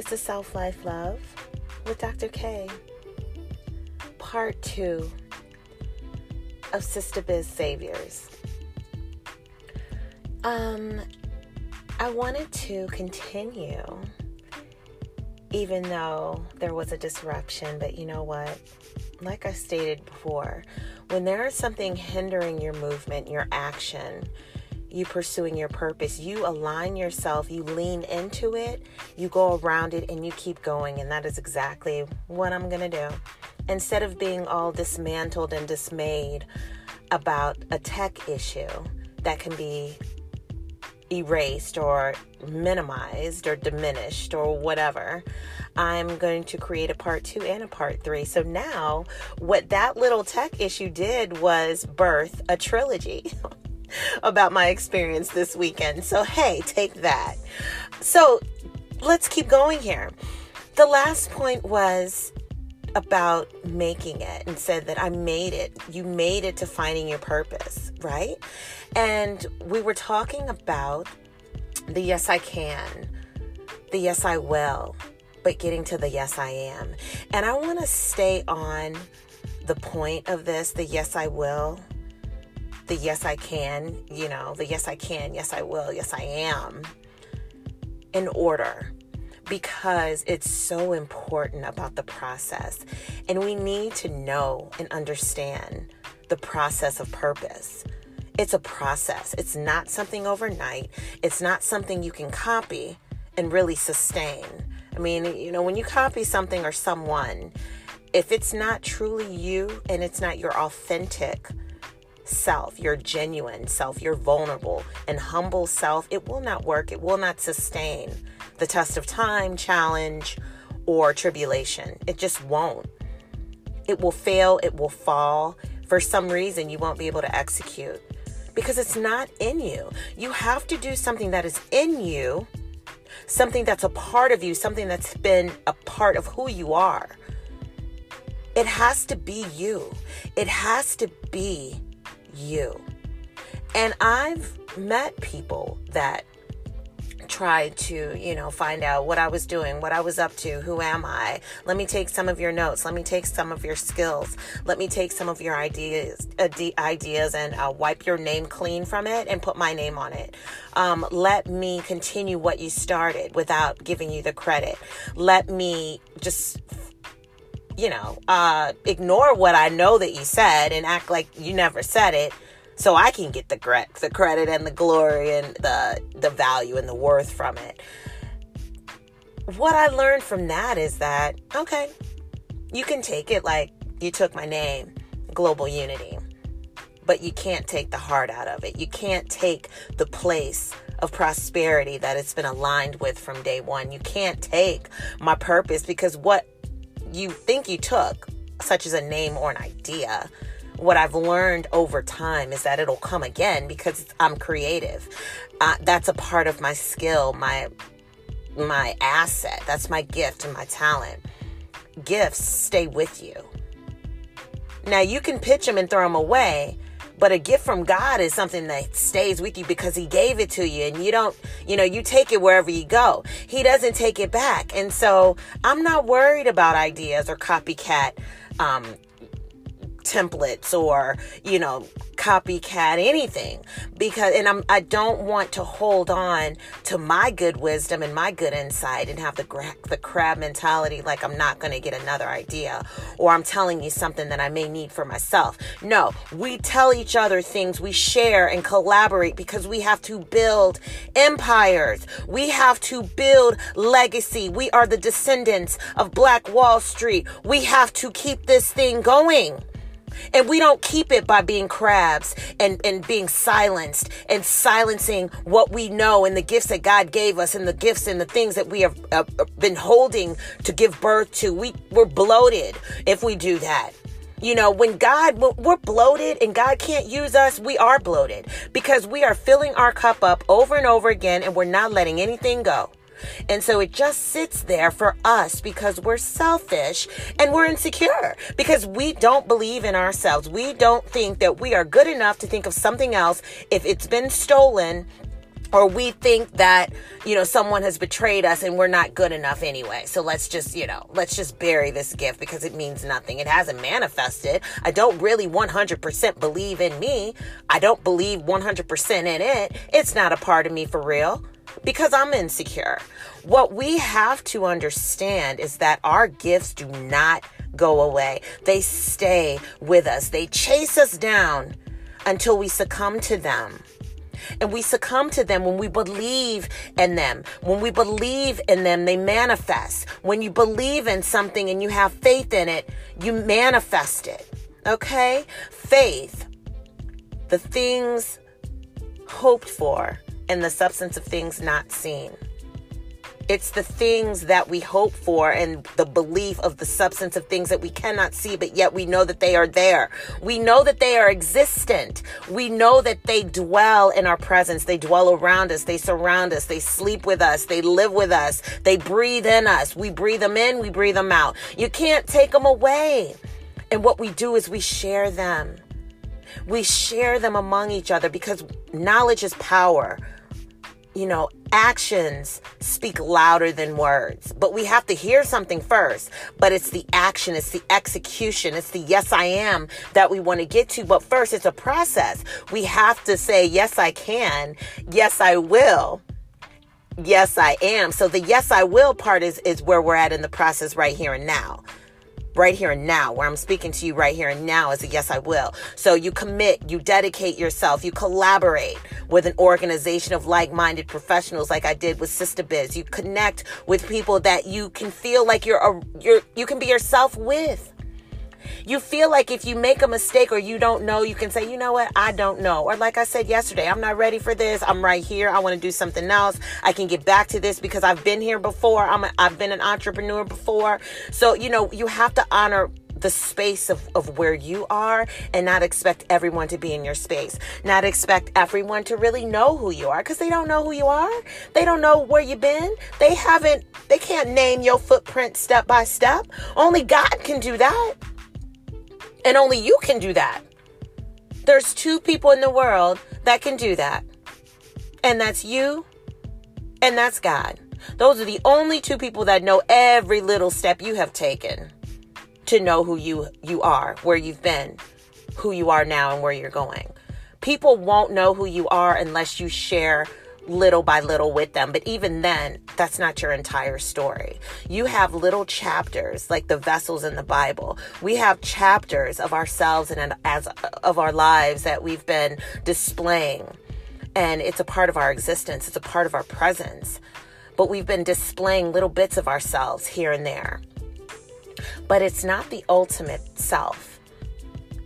This is Self Life Love with Dr. K. Part two of Sister Biz Saviors. Um, I wanted to continue, even though there was a disruption, but you know what? Like I stated before, when there is something hindering your movement, your action, you pursuing your purpose, you align yourself, you lean into it, you go around it, and you keep going. And that is exactly what I'm going to do. Instead of being all dismantled and dismayed about a tech issue that can be erased or minimized or diminished or whatever, I'm going to create a part two and a part three. So now, what that little tech issue did was birth a trilogy. about my experience this weekend. So, hey, take that. So, let's keep going here. The last point was about making it and said that I made it. You made it to finding your purpose, right? And we were talking about the yes, I can, the yes, I will, but getting to the yes, I am. And I want to stay on the point of this the yes, I will the yes, I can, you know, the yes, I can, yes, I will, yes, I am in order because it's so important about the process. And we need to know and understand the process of purpose. It's a process, it's not something overnight, it's not something you can copy and really sustain. I mean, you know, when you copy something or someone, if it's not truly you and it's not your authentic, self, your genuine self, your vulnerable and humble self, it will not work. It will not sustain the test of time, challenge, or tribulation. It just won't. It will fail, it will fall. For some reason, you won't be able to execute because it's not in you. You have to do something that is in you, something that's a part of you, something that's been a part of who you are. It has to be you. It has to be you. And I've met people that tried to, you know, find out what I was doing, what I was up to, who am I? Let me take some of your notes. Let me take some of your skills. Let me take some of your ideas, uh, ideas, and uh, wipe your name clean from it and put my name on it. Um, let me continue what you started without giving you the credit. Let me just you know, uh, ignore what I know that you said and act like you never said it so I can get the the credit and the glory and the the value and the worth from it. What I learned from that is that okay, you can take it like you took my name, global unity. But you can't take the heart out of it. You can't take the place of prosperity that it's been aligned with from day one. You can't take my purpose because what you think you took, such as a name or an idea, what I've learned over time is that it'll come again because I'm creative. Uh, that's a part of my skill, my my asset. That's my gift and my talent. Gifts stay with you. Now you can pitch them and throw them away, but a gift from God is something that stays with you because He gave it to you and you don't, you know, you take it wherever you go. He doesn't take it back. And so I'm not worried about ideas or copycat um, templates or you know copycat anything because and I'm I don't want to hold on to my good wisdom and my good insight and have the the crab mentality like I'm not going to get another idea or I'm telling you something that I may need for myself. No, we tell each other things, we share and collaborate because we have to build empires. We have to build legacy. We are the descendants of Black Wall Street. We have to keep this thing going. And we don't keep it by being crabs and, and being silenced and silencing what we know and the gifts that God gave us and the gifts and the things that we have uh, been holding to give birth to. We, we're bloated if we do that. You know, when God, we're bloated and God can't use us, we are bloated because we are filling our cup up over and over again and we're not letting anything go. And so it just sits there for us because we're selfish and we're insecure because we don't believe in ourselves. We don't think that we are good enough to think of something else if it's been stolen or we think that you know someone has betrayed us and we're not good enough anyway. So let's just you know let's just bury this gift because it means nothing. It hasn't manifested. I don't really 100% believe in me. I don't believe 100% in it. It's not a part of me for real because i'm insecure what we have to understand is that our gifts do not go away they stay with us they chase us down until we succumb to them and we succumb to them when we believe in them. When we believe in them, they manifest. When you believe in something and you have faith in it, you manifest it. Okay? Faith, the things hoped for and the substance of things not seen. It's the things that we hope for and the belief of the substance of things that we cannot see, but yet we know that they are there. We know that they are existent. We know that they dwell in our presence. They dwell around us. They surround us. They sleep with us. They live with us. They breathe in us. We breathe them in. We breathe them out. You can't take them away. And what we do is we share them. We share them among each other because knowledge is power you know, actions speak louder than words. But we have to hear something first. But it's the action, it's the execution, it's the yes, I am that we want to get to. But first, it's a process. We have to say, yes, I can, yes, I will. Yes, I am. So the yes, I will part is, is where we're at in the process right here and now right here and now, where I'm speaking to you right here and now is a yes, I will. So you commit, you dedicate yourself, you collaborate with an organization of like minded professionals like I did with Sister Biz. You connect with people that you can feel like you're, a, you're you can be yourself with. You feel like if you make a mistake or you don't know, you can say, you know what, I don't know. Or like I said yesterday, I'm not ready for this. I'm right here. I want to do something else. I can get back to this because I've been here before. I'm a, I've been an entrepreneur before. So, you know, you have to honor the space of, of where you are and not expect everyone to be in your space. Not expect everyone to really know who you are because they don't know who you are. They don't know where you've been. They haven't, they can't name your footprint step by step. Only God can do that. And only you can do that. There's two people in the world that can do that. And that's you and that's God. Those are the only two people that know every little step you have taken to know who you you are, where you've been, who you are now and where you're going. People won't know who you are unless you share little by little with them. But even then, that's not your entire story. You have little chapters like the vessels in the Bible. We have chapters of ourselves and as of our lives that we've been displaying. And it's a part of our existence. It's a part of our presence. But we've been displaying little bits of ourselves here and there. But it's not the ultimate self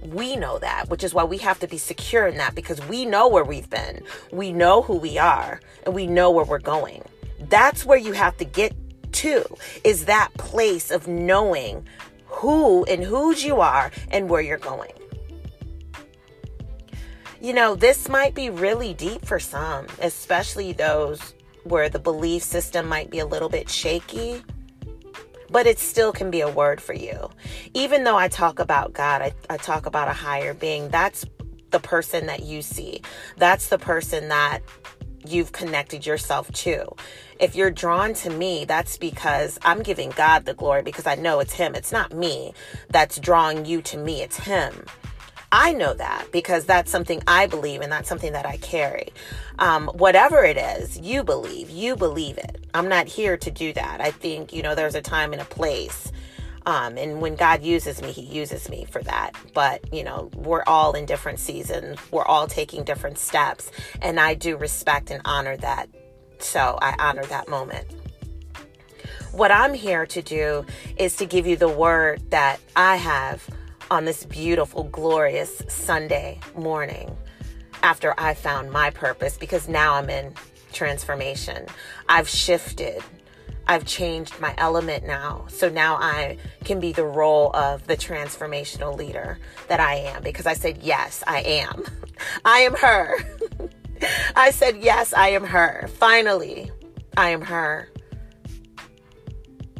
we know that, which is why we have to be secure in that because we know where we've been. We know who we are and we know where we're going. That's where you have to get to is that place of knowing who and whose you are and where you're going. You know, this might be really deep for some, especially those where the belief system might be a little bit shaky but it still can be a word for you. Even though I talk about God, I, I talk about a higher being, that's the person that you see. That's the person that you've connected yourself to. If you're drawn to me, that's because I'm giving God the glory because I know it's Him. It's not me that's drawing you to me, it's Him. I know that because that's something I believe and that's something that I carry. Um, whatever it is you believe, you believe it. I'm not here to do that. I think, you know, there's a time and a place. Um, and when God uses me, He uses me for that. But, you know, we're all in different seasons, we're all taking different steps. And I do respect and honor that. So I honor that moment. What I'm here to do is to give you the word that I have on this beautiful, glorious Sunday morning after I found my purpose because now I'm in transformation. I've shifted. I've changed my element now. So now I can be the role of the transformational leader that I am because I said, Yes, I am. I am her. I said, Yes, I am her. Finally, I am her.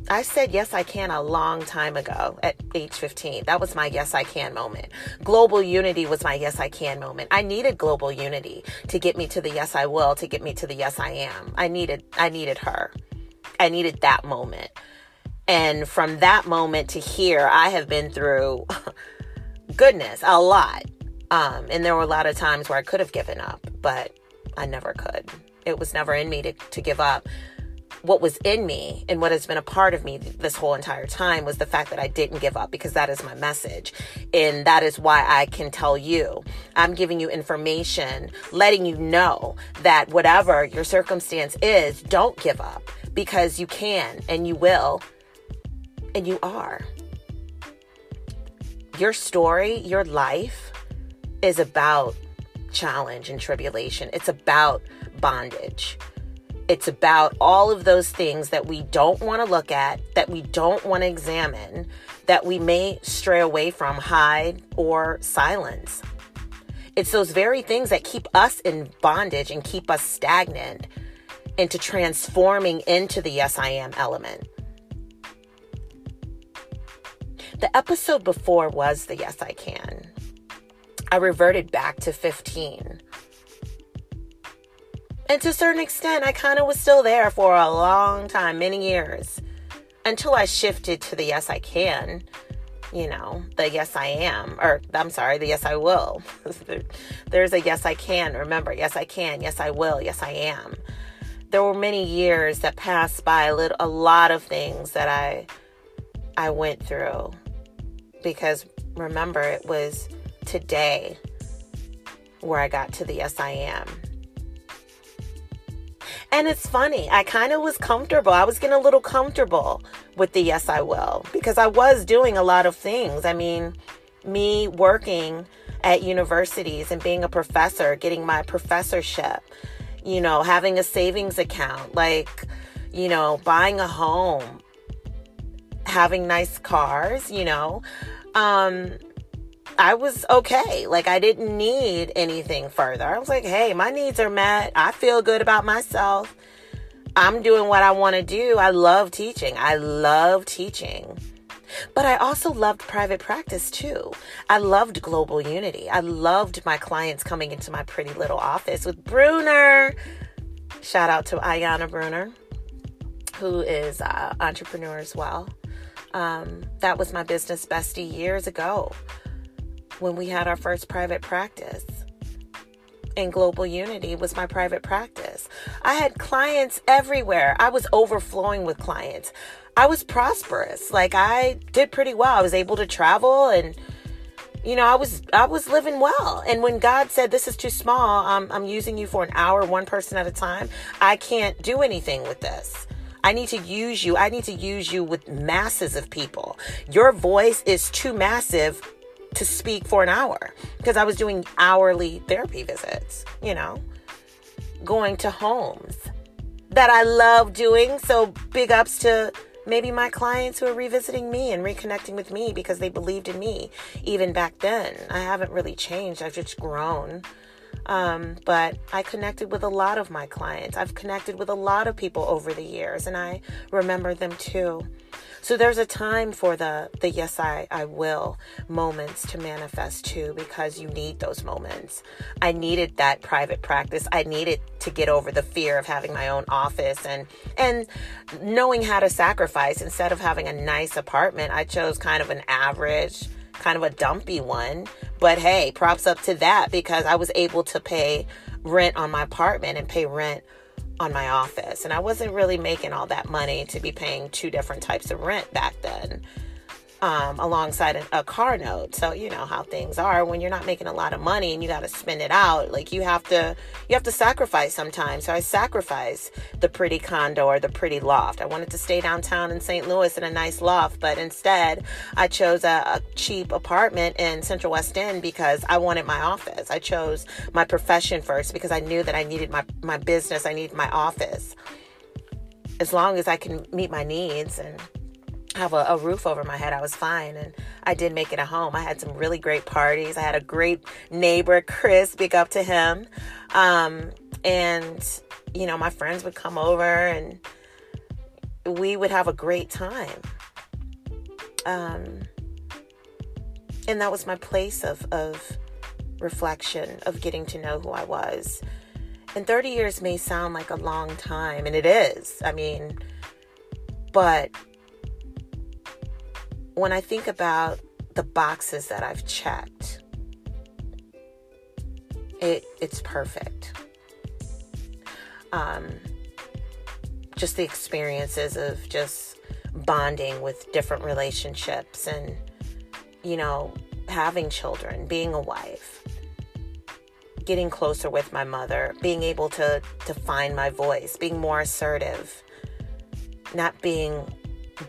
I said yes I can a long time ago at age 15. That was my yes I can moment. Global unity was my yes I can moment. I needed global unity to get me to the yes I will, to get me to the yes I am. I needed I needed her. I needed that moment. And from that moment to here, I have been through goodness, a lot. Um, and there were a lot of times where I could have given up, but I never could. It was never in me to, to give up what was in me and what has been a part of me this whole entire time was the fact that I didn't give up because that is my message. And that is why I can tell you, I'm giving you information, letting you know that whatever your circumstance is, don't give up because you can and you will and you are. Your story, your life is about challenge and tribulation. It's about bondage. It's about all of those things that we don't want to look at, that we don't want to examine, that we may stray away from, hide, or silence. It's those very things that keep us in bondage and keep us stagnant into transforming into the yes, I am element. The episode before was the yes, I can. I reverted back to 15 and to a certain extent, I kind of was still there for a long time, many years, until I shifted to the yes, I can, you know, the yes, I am, or I'm sorry, the yes, I will. There's a yes, I can. Remember, yes, I can, yes, I will, yes, I am. There were many years that passed by, a, little, a lot of things that I, I went through because remember, it was today where I got to the yes, I am and it's funny, I kind of was comfortable. I was getting a little comfortable with the yes, I will because I was doing a lot of things. I mean, me working at universities and being a professor, getting my professorship, you know, having a savings account, like, you know, buying a home, having nice cars, you know. Um, I was okay. Like I didn't need anything further. I was like, hey, my needs are met. I feel good about myself. I'm doing what I want to do. I love teaching. I love teaching. But I also loved private practice too. I loved global unity. I loved my clients coming into my pretty little office with Bruner. Shout out to Ayana Bruner, who is an entrepreneur as well. Um, that was my business bestie years ago when we had our first private practice. And Global Unity was my private practice. I had clients everywhere. I was overflowing with clients. I was prosperous. Like I did pretty well. I was able to travel and you know, I was I was living well. And when God said this is too small, I'm I'm using you for an hour, one person at a time, I can't do anything with this. I need to use you. I need to use you with masses of people. Your voice is too massive to speak for an hour because I was doing hourly therapy visits, you know, going to homes that I love doing. So big ups to maybe my clients who are revisiting me and reconnecting with me because they believed in me even back then. I haven't really changed, I've just grown. Um, but I connected with a lot of my clients. I've connected with a lot of people over the years, and I remember them too. So there's a time for the the yes I I will moments to manifest too because you need those moments. I needed that private practice. I needed to get over the fear of having my own office and and knowing how to sacrifice instead of having a nice apartment, I chose kind of an average kind of a dumpy one. But hey, props up to that because I was able to pay rent on my apartment and pay rent on my office. And I wasn't really making all that money to be paying two different types of rent back then um, alongside a, a, car note. So you know how things are when you're not making a lot of money and you got to spend it out. Like you have to, you have to sacrifice sometimes. So I sacrificed the pretty condo or the pretty loft. I wanted to stay downtown in St. Louis in a nice loft, but instead I chose a, a cheap apartment in Central West End because I wanted my office. I chose my profession first because I knew that I needed my my business. I needed my office. As long as I can meet my needs and have a, a, roof over my head. I was fine. And I did make it a home. I had some really great parties. I had a great neighbor, Chris, big up to him. Um, and, you know, my friends would come over and we would have a great time. Um, and that was my place of, of reflection, of getting to know who I was. And 30 years may sound like a long time, and it is. I mean, but when I think about the boxes that I've checked, it it's perfect. Um, just the experiences of just bonding with different relationships and you know having children, being a wife, getting closer with my mother, being able to to find my voice, being more assertive, not being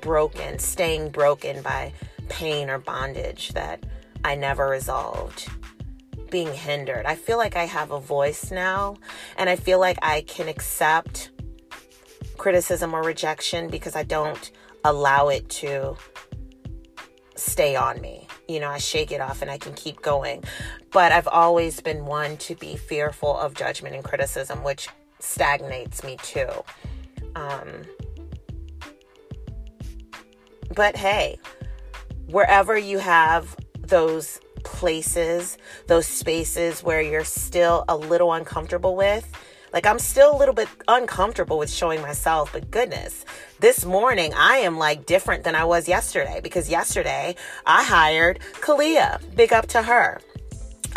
broken, staying broken by pain or bondage that I never resolved, being hindered. I feel like I have a voice now, and I feel like I can accept criticism or rejection because I don't allow it to stay on me. You know, I shake it off and I can keep going. But I've always been one to be fearful of judgment and criticism, which stagnates me too. Um, but hey, wherever you have those places, those spaces where you're still a little uncomfortable with, like I'm still a little bit uncomfortable with showing myself, but goodness, this morning I am like different than I was yesterday because yesterday I hired Kalia. Big up to her.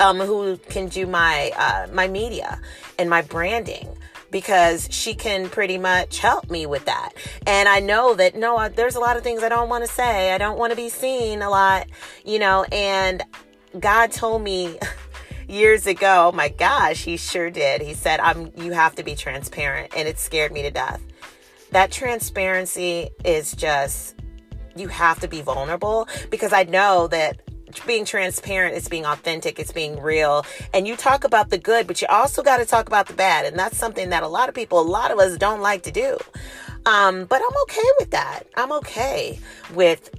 Um, who can do my uh, my media and my branding because she can pretty much help me with that. And I know that no, there's a lot of things I don't want to say. I don't want to be seen a lot, you know. And God told me years ago. Oh my gosh, he sure did. He said, "I'm. You have to be transparent," and it scared me to death. That transparency is just. You have to be vulnerable because I know that being transparent it's being authentic it's being real and you talk about the good but you also got to talk about the bad and that's something that a lot of people a lot of us don't like to do um, but i'm okay with that i'm okay with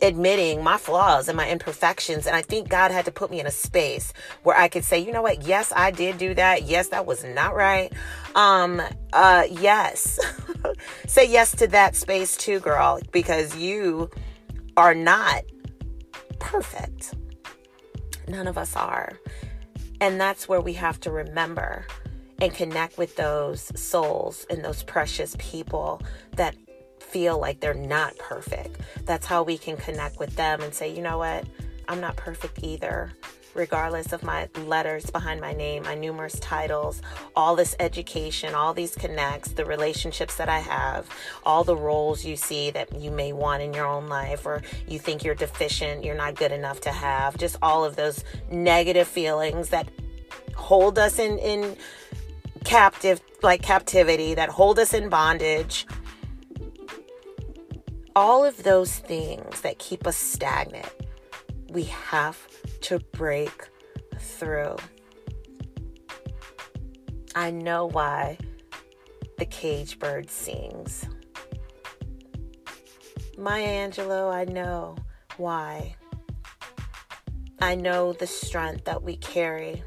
admitting my flaws and my imperfections. And I think God had to put me in a space where I could say, you know what? Yes, I did do that. Yes, that was not right. Um, uh, yes. say yes to that space too, girl, because you are not perfect. None of us are. And that's where we have to remember and connect with those souls and those precious people that feel like they're not perfect. That's how we can connect with them and say, you know what? I'm not perfect either. Regardless of my letters behind my name, my numerous titles, all this education, all these connects, the relationships that I have, all the roles you see that you may want in your own life, or you think you're deficient, you're not good enough to have, just all of those negative feelings that hold us in, in captive, like captivity, that hold us in bondage. All of those things that keep us stagnant, we have to break through. I know why the cage bird sings. Maya Angelou, I know why. I know the strength that we carry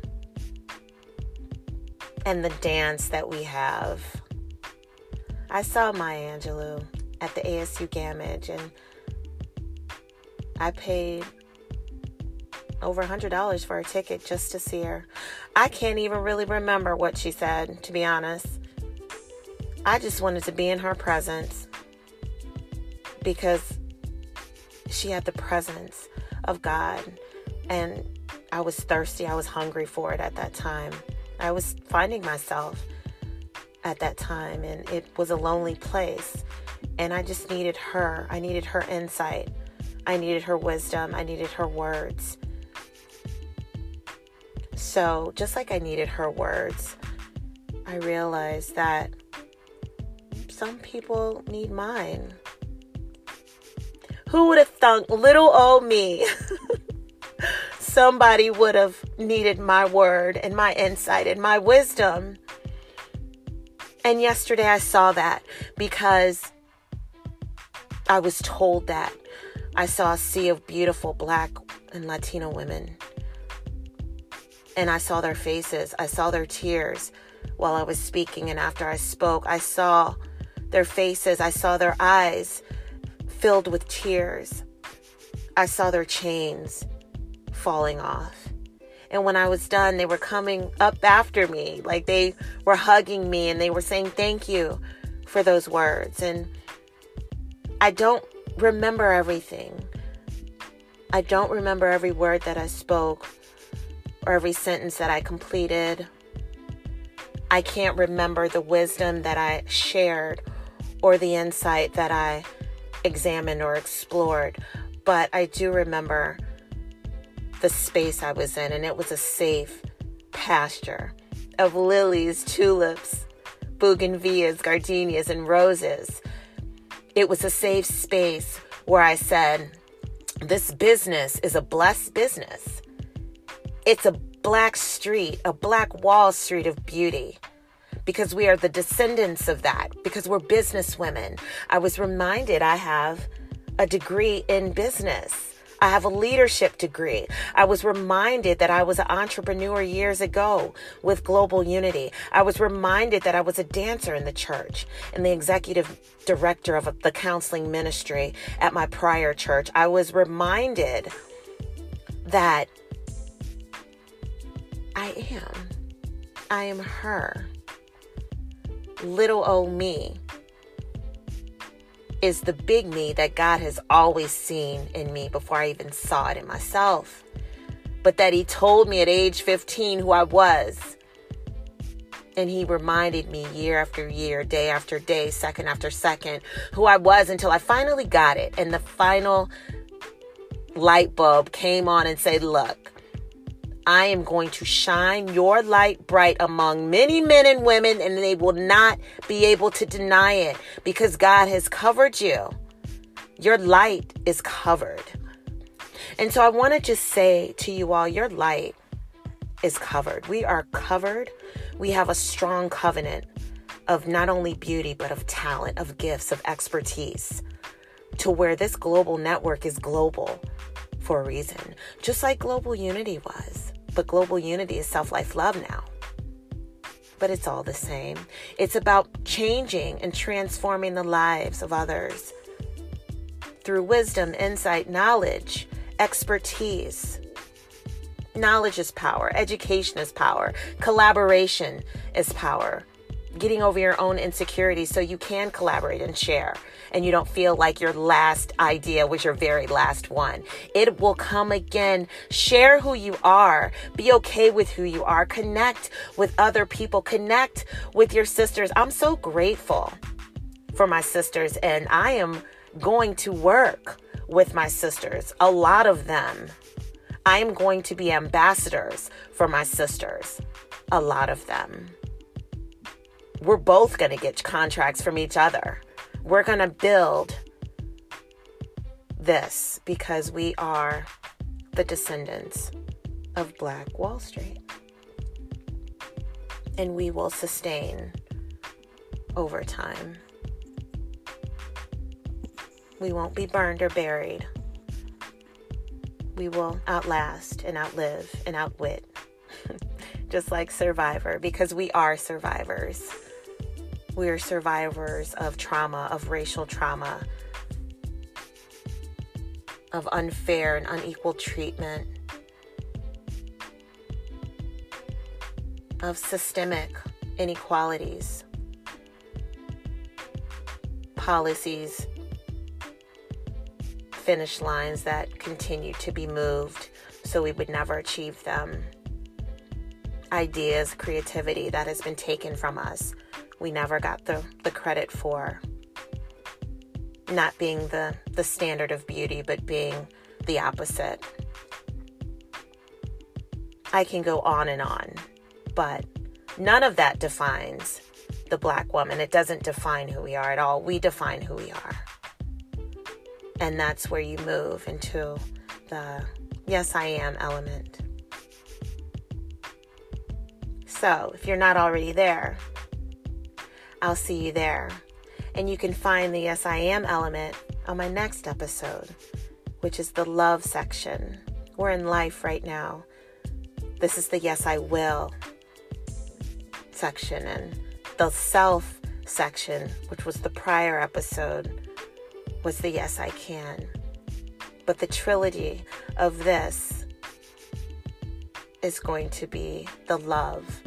and the dance that we have. I saw Maya Angelou at the ASU Gammage, and I paid over $100 for a ticket just to see her. I can't even really remember what she said, to be honest. I just wanted to be in her presence because she had the presence of God. And I was thirsty, I was hungry for it at that time. I was finding myself at that time, and it was a lonely place. And I just needed her. I needed her insight. I needed her wisdom. I needed her words. So, just like I needed her words, I realized that some people need mine. Who would have thunk little old me? Somebody would have needed my word and my insight and my wisdom. And yesterday I saw that because I was told that. I saw a sea of beautiful black and Latino women. And I saw their faces, I saw their tears while I was speaking. And after I spoke, I saw their faces. I saw their eyes filled with tears. I saw their chains falling off. And when I was done, they were coming up after me. Like they were hugging me and they were saying thank you for those words. And I don't remember everything. I don't remember every word that I spoke or every sentence that I completed. I can't remember the wisdom that I shared or the insight that I examined or explored, but I do remember the space I was in, and it was a safe pasture of lilies, tulips, bougainvilleas, gardenias, and roses. It was a safe space where I said, This business is a blessed business. It's a black street, a black wall street of beauty because we are the descendants of that, because we're business women. I was reminded I have a degree in business. I have a leadership degree. I was reminded that I was an entrepreneur years ago with Global Unity. I was reminded that I was a dancer in the church and the executive director of the counseling ministry at my prior church. I was reminded that I am. I am her. Little old me is the big me that God has always seen in me before I even saw it in myself. But that He told me at age 15 who I was. And He reminded me year after year, day after day, second after second, who I was until I finally got it. And the final light bulb came on and said, Look, I am going to shine your light bright among many men and women, and they will not be able to deny it because God has covered you. Your light is covered. And so I want to just say to you all your light is covered. We are covered. We have a strong covenant of not only beauty, but of talent, of gifts, of expertise to where this global network is global for a reason, just like global unity was. But global unity is self life love now. But it's all the same. It's about changing and transforming the lives of others through wisdom, insight, knowledge, expertise. Knowledge is power, education is power, collaboration is power getting over your own insecurities so you can collaborate and share and you don't feel like your last idea was your very last one. It will come again. Share who you are. Be okay with who you are. Connect with other people. Connect with your sisters. I'm so grateful for my sisters and I am going to work with my sisters, a lot of them. I am going to be ambassadors for my sisters, a lot of them we're both going to get contracts from each other. We're going to build this because we are the descendants of Black Wall Street. And we will sustain over time. We won't be burned or buried. We will outlast and outlive and outwit, just like Survivor, because we are survivors. We are survivors of trauma, of racial trauma, of unfair and unequal treatment, of systemic inequalities, policies, finish lines that continue to be moved so we would never achieve them, ideas, creativity that has been taken from us we never got the, the credit for not being the, the standard of beauty, but being the opposite. I can go on and on, but none of that defines the black woman. It doesn't define who we are at all. We define who we are. And that's where you move into the yes, I am element. So if you're not already there, I'll see you there. And you can find the Yes I Am element on my next episode, which is the love section. We're in life right now. This is the Yes I Will section, and the self section, which was the prior episode, was the Yes I Can. But the trilogy of this is going to be the love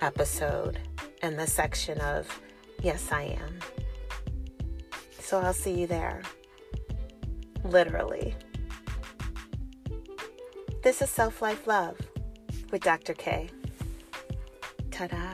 episode and the section of Yes I Am. So I'll see you there. Literally. This is Self Life Love with Dr. K. Ta da.